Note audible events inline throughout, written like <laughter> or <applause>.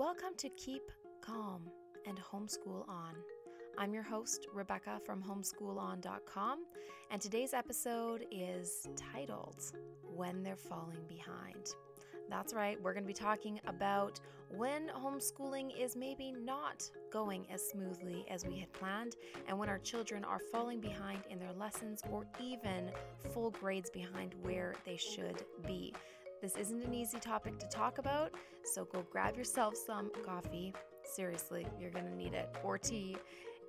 Welcome to Keep Calm and Homeschool On. I'm your host, Rebecca from homeschoolon.com, and today's episode is titled When They're Falling Behind. That's right, we're going to be talking about when homeschooling is maybe not going as smoothly as we had planned, and when our children are falling behind in their lessons or even full grades behind where they should be. This isn't an easy topic to talk about, so go grab yourself some coffee. Seriously, you're going to need it, or tea.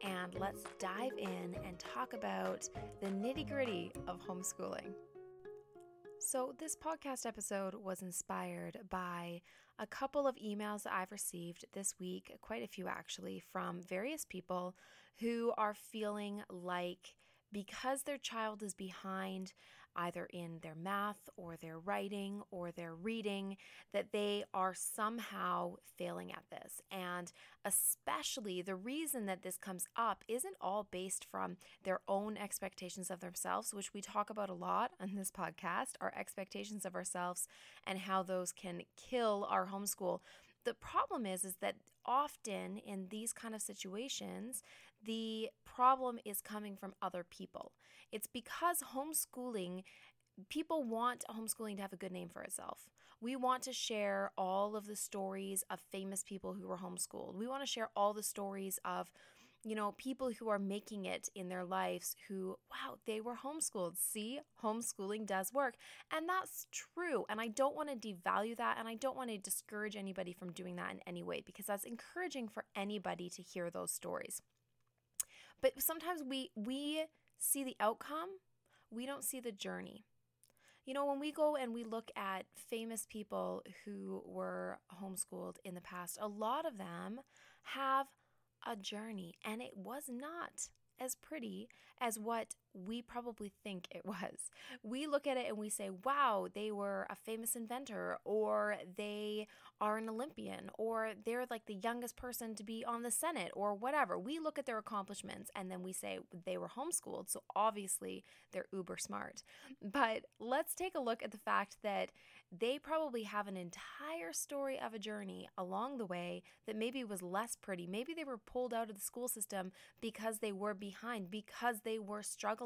And let's dive in and talk about the nitty gritty of homeschooling. So, this podcast episode was inspired by a couple of emails that I've received this week, quite a few actually, from various people who are feeling like because their child is behind either in their math or their writing or their reading, that they are somehow failing at this. And especially the reason that this comes up isn't all based from their own expectations of themselves, which we talk about a lot <laughs> on this podcast, our expectations of ourselves and how those can kill our homeschool the problem is is that often in these kind of situations the problem is coming from other people it's because homeschooling, people want homeschooling to have a good name for itself. We want to share all of the stories of famous people who were homeschooled. We want to share all the stories of, you know, people who are making it in their lives who, wow, they were homeschooled. See, homeschooling does work. And that's true. And I don't want to devalue that. And I don't want to discourage anybody from doing that in any way because that's encouraging for anybody to hear those stories. But sometimes we, we, see the outcome, we don't see the journey. You know, when we go and we look at famous people who were homeschooled in the past, a lot of them have a journey, and it was not as pretty as what we probably think it was. We look at it and we say, wow, they were a famous inventor, or they are an Olympian, or they're like the youngest person to be on the Senate, or whatever. We look at their accomplishments and then we say they were homeschooled, so obviously they're uber smart. But let's take a look at the fact that they probably have an entire story of a journey along the way that maybe was less pretty. Maybe they were pulled out of the school system because they were behind, because they were struggling,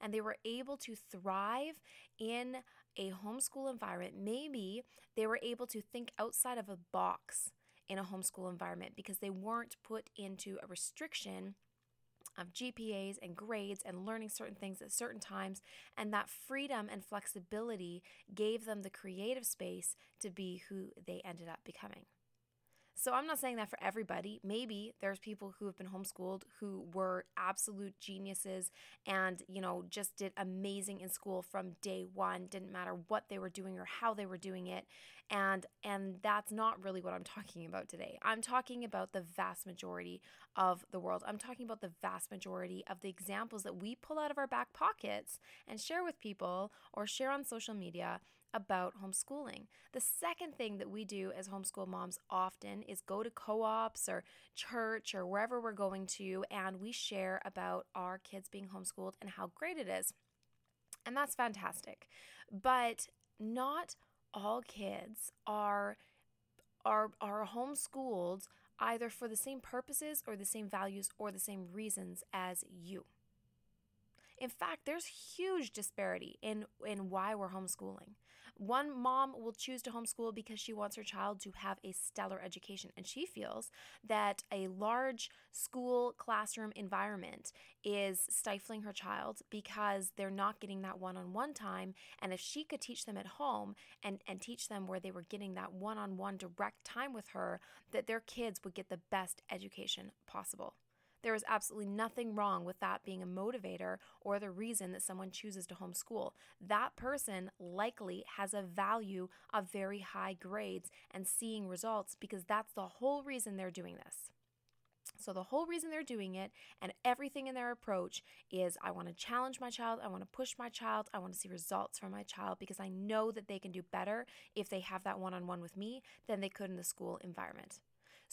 and they were able to thrive in a homeschool environment. Maybe they were able to think outside of a box in a homeschool environment because they weren't put into a restriction of GPAs and grades and learning certain things at certain times. And that freedom and flexibility gave them the creative space to be who they ended up becoming. So I'm not saying that for everybody. Maybe there's people who have been homeschooled who were absolute geniuses and, you know, just did amazing in school from day 1, didn't matter what they were doing or how they were doing it. And and that's not really what I'm talking about today. I'm talking about the vast majority of the world. I'm talking about the vast majority of the examples that we pull out of our back pockets and share with people or share on social media about homeschooling. The second thing that we do as homeschool moms often is go to co ops or church or wherever we're going to, and we share about our kids being homeschooled and how great it is. And that's fantastic. But not all kids are are are homeschooled either for the same purposes or the same values or the same reasons as you. In fact, there's huge disparity in, in why we're homeschooling. One mom will choose to homeschool because she wants her child to have a stellar education, and she feels that a large school classroom environment is stifling her child because they're not getting that one on one time. And if she could teach them at home and, and teach them where they were getting that one on one direct time with her, that their kids would get the best education possible. There is absolutely nothing wrong with that being a motivator or the reason that someone chooses to homeschool. That person likely has a value of very high grades and seeing results because that's the whole reason they're doing this. So, the whole reason they're doing it and everything in their approach is I want to challenge my child, I want to push my child, I want to see results from my child because I know that they can do better if they have that one on one with me than they could in the school environment.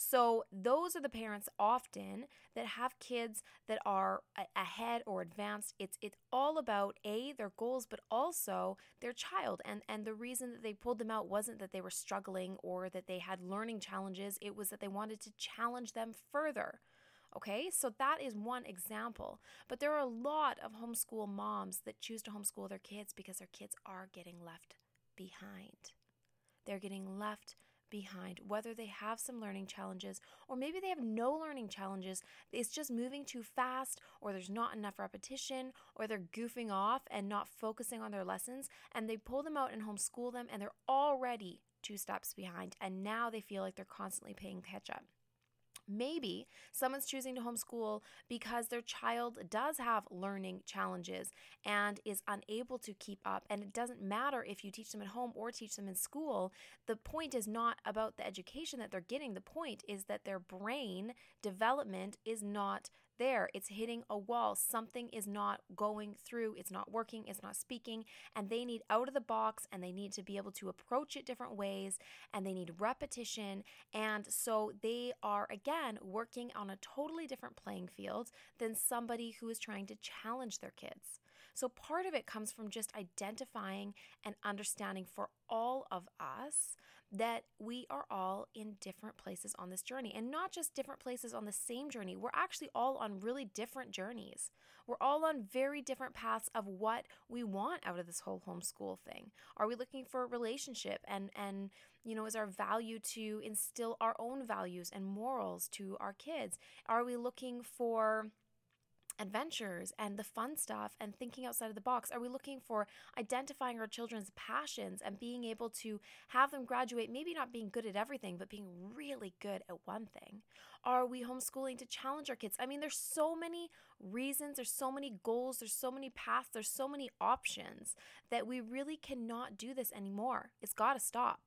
So, those are the parents often that have kids that are ahead or advanced. It's it's all about a their goals but also their child. And and the reason that they pulled them out wasn't that they were struggling or that they had learning challenges. It was that they wanted to challenge them further. Okay, so that is one example. But there are a lot of homeschool moms that choose to homeschool their kids because their kids are getting left behind. They're getting left behind, whether they have some learning challenges or maybe they have no learning challenges. It's just moving too fast, or there's not enough repetition, or they're goofing off and not focusing on their lessons. And they pull them out and homeschool them, and they're already two steps behind. And now they feel like they're constantly paying catch up. Maybe someone's choosing to homeschool because their child does have learning challenges and is unable to keep up. And it doesn't matter if you teach them at home or teach them in school. The point is not about the education that they're getting. The point is that their brain development is not there. It's hitting a wall. Something is not going through. It's not working. It's not speaking. And they need out of the box and they need to be able to approach it different ways and they need repetition. And so they are, again, working on a totally different playing field than somebody who is trying to challenge their kids. So part of it comes from just identifying and understanding for all of us that we are all in different places on this journey and not just different places on the same journey. We're actually all on really different journeys. We're all on very different paths of what we want out of this whole homeschool thing. Are we looking for a relationship and and you know is our value to instill our own values and morals to our kids? Are we looking for adventures and the fun stuff and thinking outside of the box? Are we looking for identifying our children's passions and being able to have them graduate, maybe not being good at everything, but being really good at one thing? Are we homeschooling to challenge our kids? I mean, there's so many reasons, there's so many goals, there's so many paths, there's so many options that we really cannot do this anymore. It's got to stop.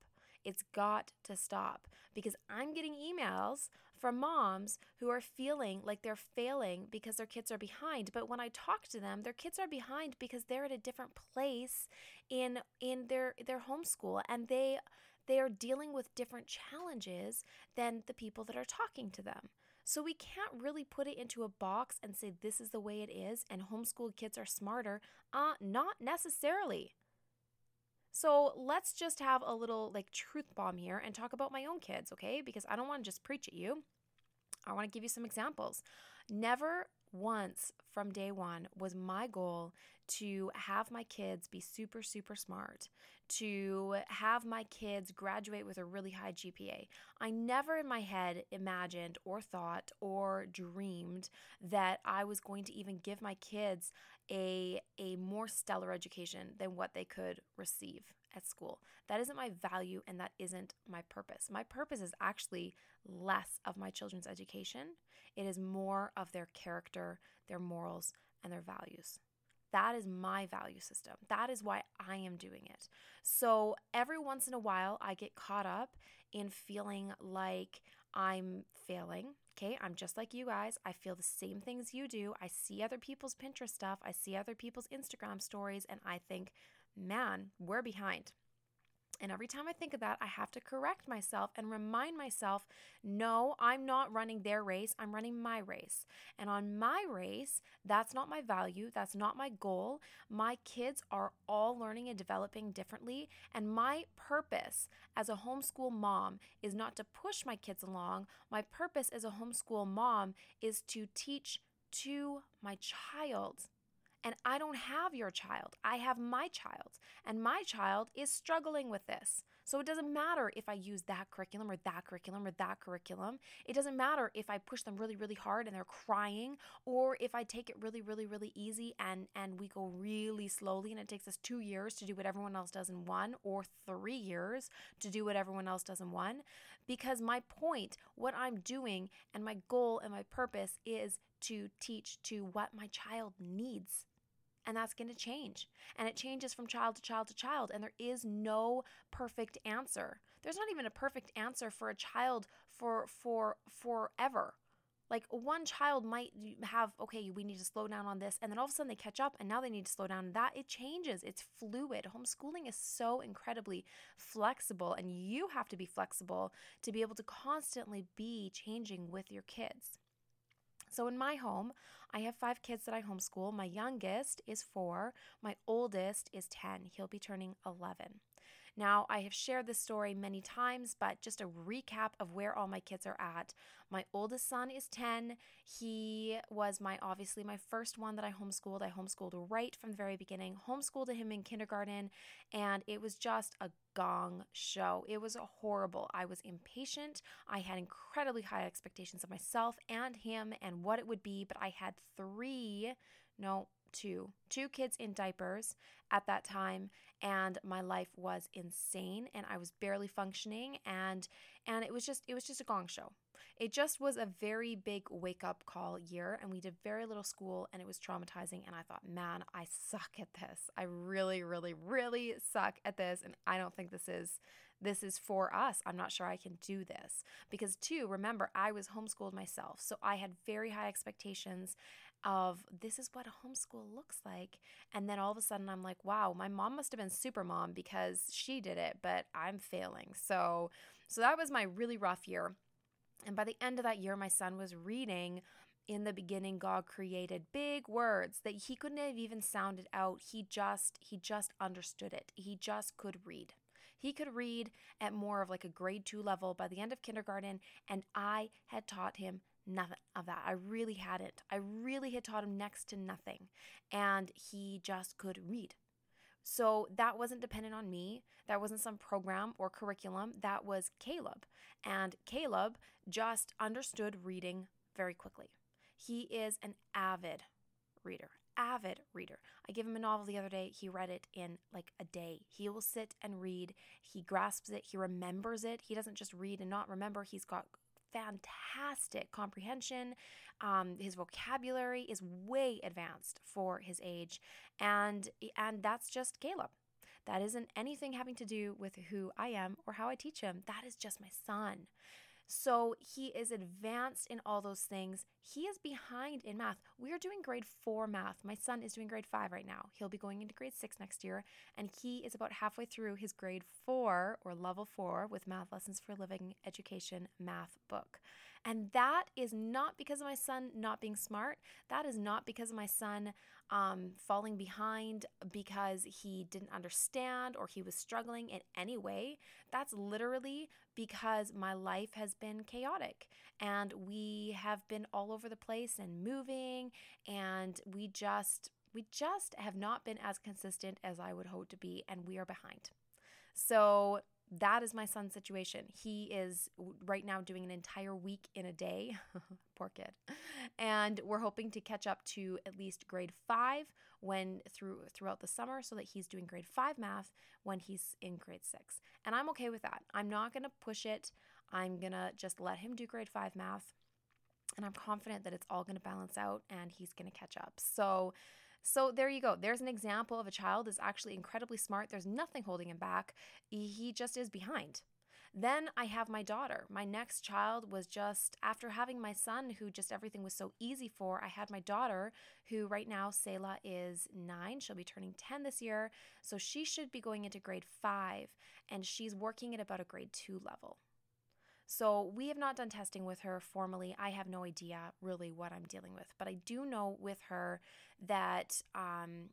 It's got to stop because I'm getting emails from moms who are feeling like they're failing because their kids are behind. But when I talk to them, their kids are behind because they're at a different place in in their their homeschool and they they are dealing with different challenges than the people that are talking to them. So we can't really put it into a box and say this is the way it is and homeschool kids are smarter. Uh not necessarily. So let's just have a little like truth bomb here and talk about my own kids, okay? Because I don't want to just preach at you. I want to give you some examples. Never once from day one was my goal to have my kids be super, super smart, to have my kids graduate with a really high GPA. I never in my head imagined or thought or dreamed that I was going to even give my kids a, a more stellar education than what they could receive at school. That isn't my value and that isn't my purpose. My purpose is actually less of my children's education, it is more of their character, their morals, and their values. That is my value system. That is why I am doing it. So every once in a while, I get caught up in feeling like I'm failing. Okay, I'm just like you guys. I feel the same things you do. I see other people's Pinterest stuff, I see other people's Instagram stories, and I think, man, we're behind. And every time I think of that, I have to correct myself and remind myself no, I'm not running their race, I'm running my race. And on my race, that's not my value, that's not my goal. My kids are all learning and developing differently. And my purpose as a homeschool mom is not to push my kids along. My purpose as a homeschool mom is to teach to my child and I don't have your child. I have my child. And my child is struggling with this. So it doesn't matter if I use that curriculum or that curriculum or that curriculum. It doesn't matter if I push them really, really hard and they're crying, or if I take it really, really, really easy and, and we go really slowly and it takes us two years to do what everyone else does in one, or three years to do what everyone else does in one. Because my point, what I'm doing, and my goal and my purpose is to teach to what my child needs and that's going to change. And it changes from child to child to child. And there is no perfect answer. There's not even a perfect answer for a child for for forever. Like one child might have, okay, we need to slow down on this. And then all of a sudden they catch up and now they need to slow down. That it changes, it's fluid. Homeschooling is so incredibly flexible, and you have to be flexible to be able to constantly be changing with your kids. So in my home, I have five kids that I homeschool. My youngest is four, my oldest is 10. He'll be turning 11. Now, I have shared this story many times, but just a recap of where all my kids are at. My oldest son is 10. He was my obviously my first one that I homeschooled. I homeschooled right from the very beginning, homeschooled him in kindergarten, and it was just a gong show. It was horrible. I was impatient. I had incredibly high expectations of myself and him and what it would be, but I had three, no, two, two kids in diapers at that time and my life was insane and I was barely functioning and and it was just it was just a gong show. It just was a very big wake up call year and we did very little school and it was traumatizing and I thought, "Man, I suck at this. I really really really suck at this and I don't think this is this is for us. I'm not sure I can do this. Because, two, remember, I was homeschooled myself. So I had very high expectations of this is what a homeschool looks like. And then all of a sudden I'm like, wow, my mom must have been super mom because she did it, but I'm failing. So so that was my really rough year. And by the end of that year, my son was reading in the beginning god created big words that he couldn't have even sounded out he just he just understood it he just could read he could read at more of like a grade 2 level by the end of kindergarten and i had taught him nothing of that. I really hadn't. I really had taught him next to nothing. And he just could read. So that wasn't dependent on me. That wasn't some program or curriculum. That was Caleb. And Caleb just understood reading very quickly. He is an avid reader. Avid reader. I gave him a novel the other day. He read it in like a day. He will sit and read. He grasps it. He remembers it. He doesn't just read and not remember. He's got fantastic comprehension. Um, his vocabulary is way advanced for his age, and and that's just Caleb. That isn't anything having to do with who I am or how I teach him. That is just my son. So he is advanced in all those things. He is behind in math. We are doing grade four math. My son is doing grade five right now. He'll be going into grade six next year, and he is about halfway through his grade four or level four with Math Lessons for Living Education math book. And that is not because of my son not being smart. That is not because of my son um, falling behind because he didn't understand or he was struggling in any way. That's literally because my life has been chaotic and we have been all over the place and moving and we just we just have not been as consistent as I would hope to be and we are behind. So that is my son's situation. He is right now doing an entire week in a day. <laughs> Poor kid. And we're hoping to catch up to at least grade 5 when through throughout the summer so that he's doing grade 5 math when he's in grade 6. And I'm okay with that. I'm not going to push it. I'm going to just let him do grade 5 math. And I'm confident that it's all going to balance out and he's going to catch up. So so there you go. There's an example of a child is actually incredibly smart. There's nothing holding him back. He just is behind. Then I have my daughter. My next child was just after having my son, who just everything was so easy for. I had my daughter, who right now, Selah, is nine. She'll be turning 10 this year. So she should be going into grade five, and she's working at about a grade two level. So we have not done testing with her formally. I have no idea really what I'm dealing with, but I do know with her that um,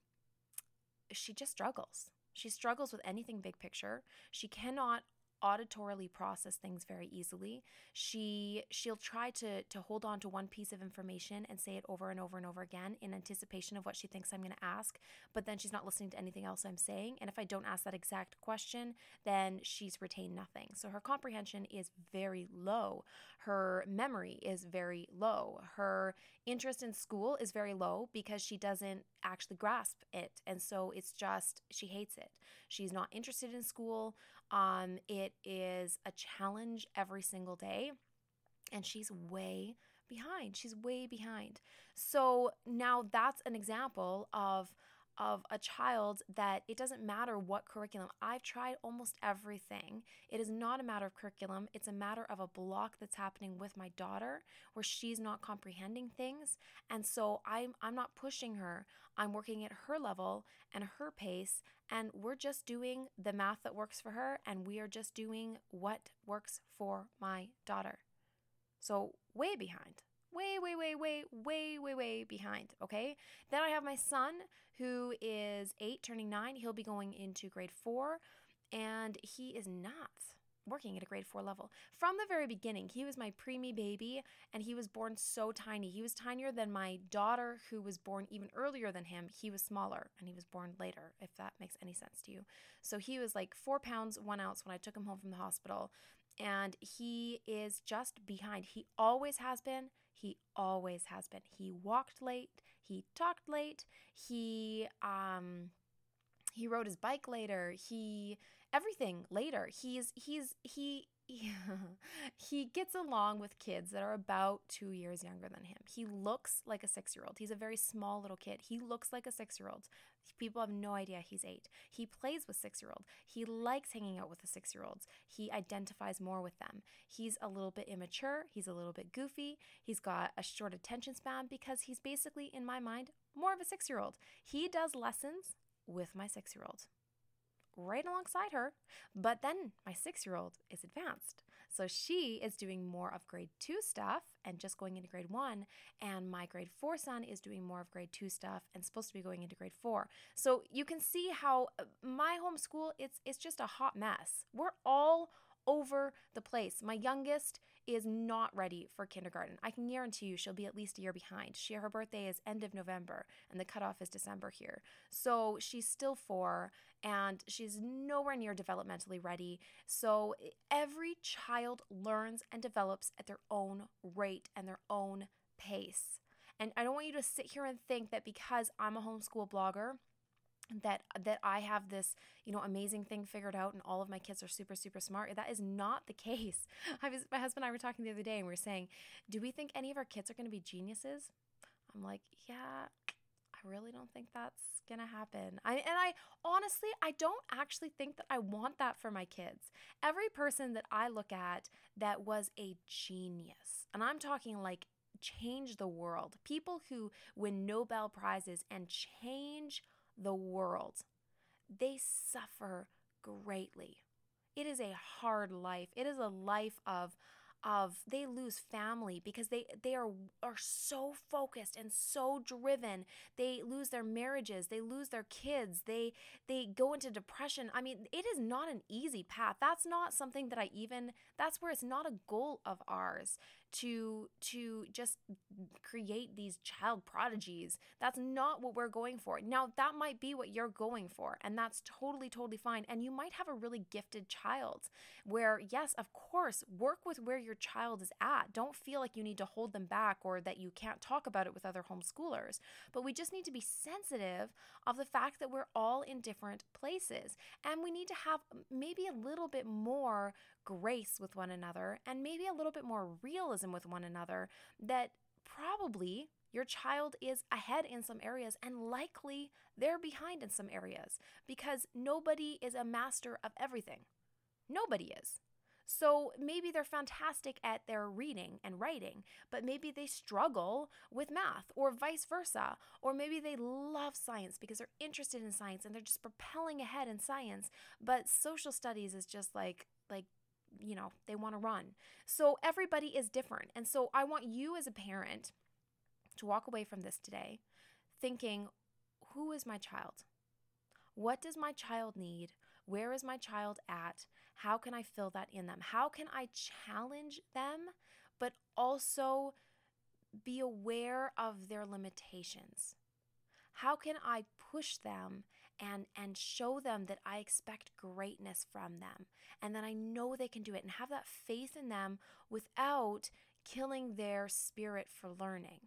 she just struggles. She struggles with anything big picture. She cannot auditorily process things very easily. She she'll try to to hold on to one piece of information and say it over and over and over again in anticipation of what she thinks I'm going to ask, but then she's not listening to anything else I'm saying, and if I don't ask that exact question, then she's retained nothing. So her comprehension is very low. Her memory is very low. Her interest in school is very low because she doesn't actually grasp it. And so it's just, she hates it. She's not interested in school. Um, it is a challenge every single day. And she's way behind. She's way behind. So now that's an example of of a child that it doesn't matter what curriculum. I've tried almost everything. It is not a matter of curriculum, it's a matter of a block that's happening with my daughter where she's not comprehending things. And so I'm I'm not pushing her. I'm working at her level and her pace and we're just doing the math that works for her and we are just doing what works for my daughter. So way behind way, way, way, way, way, way, way behind. Okay. Then I have my son who is eight, turning nine. He'll be going into grade four, and he is not working at a grade four level. From the very beginning, he was my preemie baby, and he was born so tiny. He was tinier than my daughter, who was born even earlier than him. He was smaller, and he was born later, if that makes any sense to you. So he was like four pounds, one ounce when I took him home from the hospital. And he is just behind. He always has been he always has been. He walked late, he talked late, he um he rode his bike later, he everything later. He's he's he <laughs> he gets along with kids that are about two years younger than him. He looks like a six year old. He's a very small little kid. He looks like a six year old. People have no idea he's eight. He plays with six year old. He likes hanging out with the six year olds. He identifies more with them. He's a little bit immature. He's a little bit goofy. He's got a short attention span because he's basically, in my mind, more of a six year old. He does lessons with my six year old right alongside her. But then my six year old is advanced. So she is doing more of grade two stuff and just going into grade one. And my grade four son is doing more of grade two stuff and supposed to be going into grade four. So you can see how uh, my homeschool, it's, it's just a hot mess. We're all over the place. My youngest is not ready for kindergarten. I can guarantee you she'll be at least a year behind. She her birthday is end of November and the cutoff is December here. So she's still 4 and she's nowhere near developmentally ready. So every child learns and develops at their own rate and their own pace. And I don't want you to sit here and think that because I'm a homeschool blogger, that that I have this, you know, amazing thing figured out and all of my kids are super super smart. That is not the case. <laughs> I was my husband and I were talking the other day and we were saying, "Do we think any of our kids are going to be geniuses?" I'm like, "Yeah, I really don't think that's going to happen." I and I honestly, I don't actually think that I want that for my kids. Every person that I look at that was a genius, and I'm talking like change the world. People who win Nobel prizes and change the world. They suffer greatly. It is a hard life. It is a life of of they lose family because they they are are so focused and so driven they lose their marriages they lose their kids they they go into depression i mean it is not an easy path that's not something that i even that's where it's not a goal of ours to to just create these child prodigies. That's not what we're going for. Now, that might be what you're going for, and that's totally totally fine. And you might have a really gifted child where yes, of course, work with where your child is at. Don't feel like you need to hold them back or that you can't talk about it with other homeschoolers. But we just need to be sensitive of the fact that we're all in different places and we need to have maybe a little bit more grace with one another and maybe a little bit more realism with one another that probably your child is ahead in some areas and likely they're behind in some areas because nobody is a master of everything. Nobody is. So maybe they're fantastic at their reading and writing, but maybe they struggle with math or vice versa. Or maybe they love science because they're interested in science and they're just propelling ahead in science, but social studies is just like like you know, they want to run. So everybody is different. And so I want you as a parent to walk away from this today thinking, who is my child? What does my child need? Where is my child at? How can I fill that in them? How can I challenge them, but also be aware of their limitations? How can I push them and and show them that I expect greatness from them and that I know they can do it and have that faith in them without killing their spirit for learning.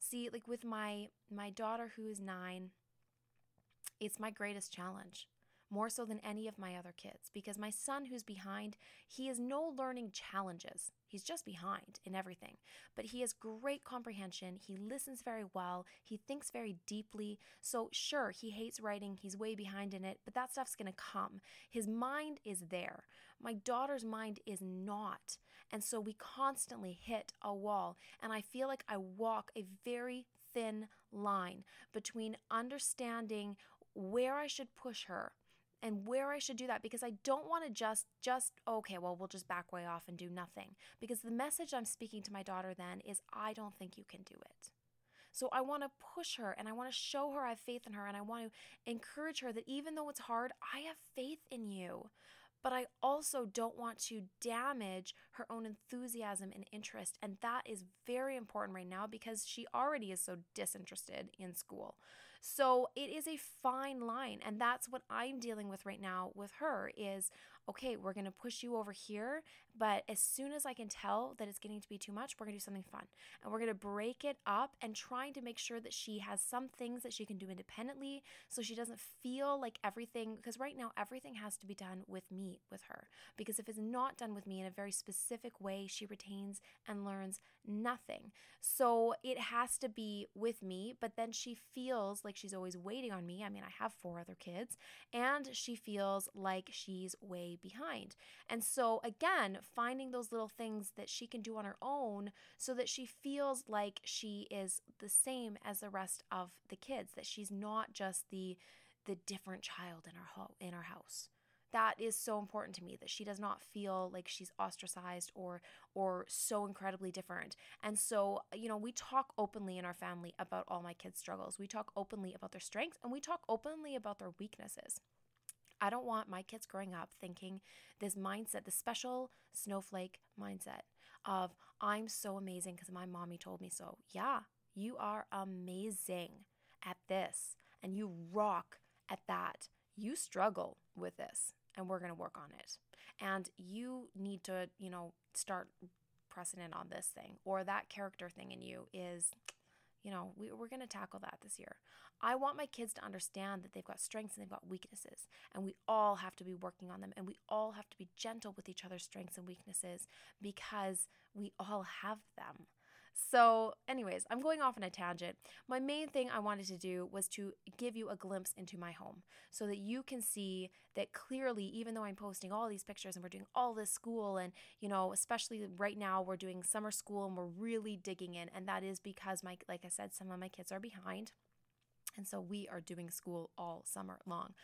See, like with my my daughter who is 9, it's my greatest challenge. more so than any of my other kids because my son who's behind, he has no learning challenges. He's just behind in everything. But he has great comprehension. He listens very well. He thinks very deeply. So, sure, he hates writing. He's way behind in it, but that stuff's going to come. His mind is there. My daughter's mind is not. And so we constantly hit a wall. And I feel like I walk a very thin line between understanding where I should push her and where I should do that because I don't want to just just okay, well we'll just back way off and do nothing. Because the message I'm speaking to my daughter then is I don't think you can do it. So I want to push her and I want to show her I have faith in her and I want to encourage her that even though it's hard, I have faith in you. But I also don't want to damage her own enthusiasm and interest. And that is very important right now because she already is so disinterested in school. So it is a fine line. And that's what I'm dealing with right now with her is okay, we're going to push you over here. But as soon as I can tell that it's getting to be too much, we're going to do something fun. And we're going to break it up and trying to make sure that she has some things that she can do independently so she doesn't feel like everything, because right now everything has to be done with me, with her. Because if it's not done with me in a very specific way, she retains and learns nothing. So it has to be with me, but then she feels like she's always waiting on me. I mean, I have four other kids, and she feels like she's way behind. And so, again, finding those little things that she can do on her own so that she feels like she is the same as the rest of the kids, that she's not just the the different child in our ho- in our house. That is so important to me that she does not feel like she's ostracized or or so incredibly different. And so, you know, we talk openly in our family about all my kids' struggles. We talk openly about their strengths and we talk openly about their weaknesses. I don't want my kids growing up thinking this mindset, the special snowflake mindset of I'm so amazing because my mommy told me so. Yeah, you are amazing at this and you rock at that. You struggle with this and we're going to work on it. And you need to, you know, start pressing in on this thing or that character thing in you is you know, we, we're going to tackle that this year. I want my kids to understand that they've got strengths and they've got weaknesses, and we all have to be working on them, and we all have to be gentle with each other's strengths and weaknesses because we all have them. So, anyways, I'm going off on a tangent. My main thing I wanted to do was to give you a glimpse into my home so that you can see that clearly, even though I'm posting all these pictures and we're doing all this school, and you know, especially right now, we're doing summer school and we're really digging in. And that is because, my, like I said, some of my kids are behind. And so we are doing school all summer long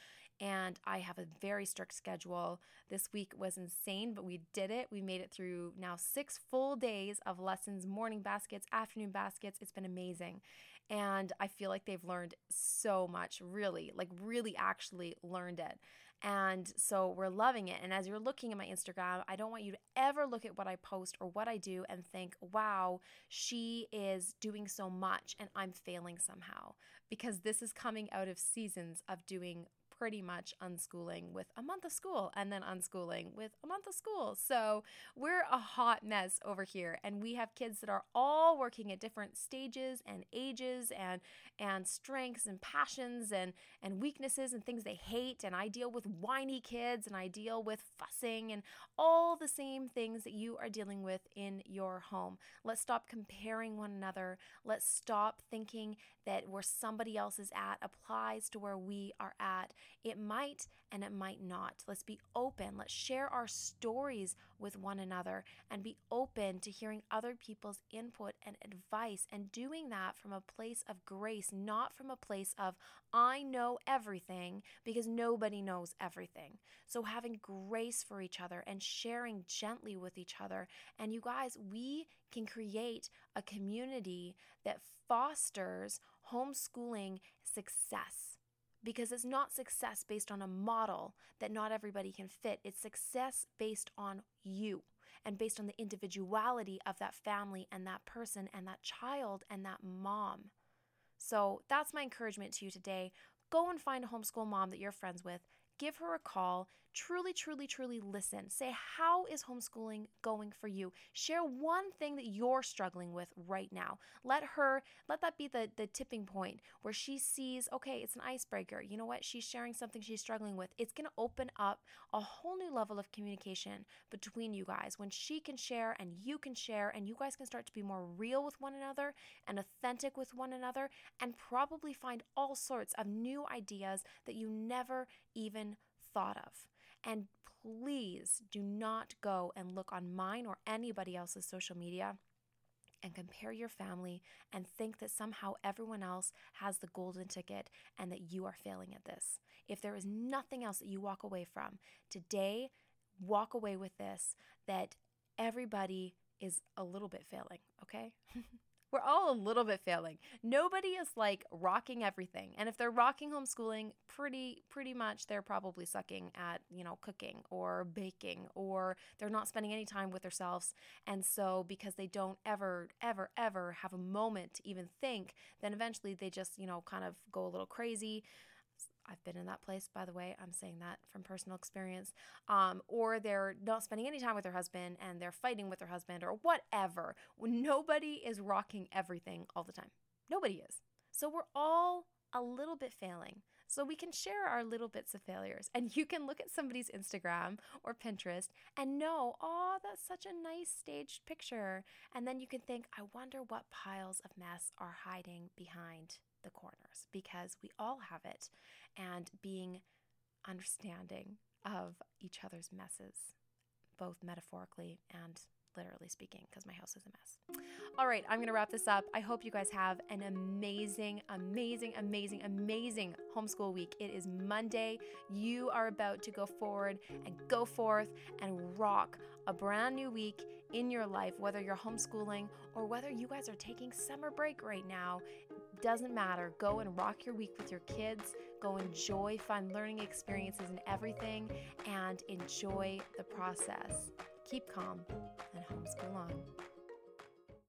and I have a very strict schedule. This week was insane, but we did it. We made it through now six full days of lessons, morning baskets, afternoon baskets. It's been amazing. And I feel like they've learned so much, really, like, really actually learned it. And so we're loving it. And as you're looking at my Instagram, I don't want you to ever look at what I post or what I do and think, wow, she is doing so much and I'm failing somehow. Because this is coming out of seasons of doing pretty much unschooling with a month of school and then unschooling with a month of school. So we're a hot mess over here and we have kids that are all working at different stages and ages and and strengths and passions and and weaknesses and things they hate and I deal with whiny kids and I deal with fussing and all the same things that you are dealing with in your home. Let's stop comparing one another. Let's stop thinking that where somebody else is at applies to where we are at. It might and it might not. Let's be open. Let's share our stories with one another and be open to hearing other people's input and advice and doing that from a place of grace, not from a place of, I know everything because nobody knows everything. So, having grace for each other and sharing gently with each other. And you guys, we can create a community that fosters homeschooling success because it's not success based on a model that not everybody can fit. It's success based on you and based on the individuality of that family and that person and that child and that mom. So that's my encouragement to you today. Go and find a homeschool mom that you're friends with. Give her a call. truly, truly, truly listen. Say, how is homeschooling going for you? Share one thing that you're struggling with right now. Let her, let that be the, the tipping point where she sees, okay, it's an icebreaker. You know what? She's sharing something she's struggling with. It's going to open up a whole new level of communication between you guys when she can share and you can share and you guys can start to be more real with one another and authentic with one another and probably find all sorts of new ideas that you never even thought of. And please do not go and look on mine or anybody else's social media and compare your family and think that somehow everyone else has the golden ticket and that you are failing at this. If there is nothing else that you walk away from today, walk away with this that everybody is a little bit failing, okay? <laughs> we're all a little bit failing. Nobody is like rocking everything. And if they're rocking homeschooling, pretty pretty much they're probably sucking at, you know, cooking or baking or they're not spending any time with themselves. And so because they don't ever ever ever have a moment to even think, then eventually they just, you know, kind of go a little crazy. I've been in that place, by the way. I'm saying that from personal experience. Um, or they're not spending any time with their husband and they're fighting with their husband or whatever. Nobody is rocking everything all the time. Nobody is. So we're all a little bit failing. So we can share our little bits of failures. And you can look at somebody's Instagram or Pinterest and know, oh, that's such a nice staged picture. And then you can think, I wonder what piles of mess are hiding behind the corners because we all have it and being understanding of each other's messes, both metaphorically and literally speaking, because my house is a mess. All right, I'm gonna wrap this up. I hope you guys have an amazing, amazing, amazing, amazing homeschool week. It is Monday. You are about to go forward and go forth and rock a brand new week in your life, whether you're homeschooling or whether you guys are taking summer break right now. Doesn't matter. Go and rock your week with your kids. Go enjoy fun learning experiences and everything, and enjoy the process. Keep calm and homeschool on.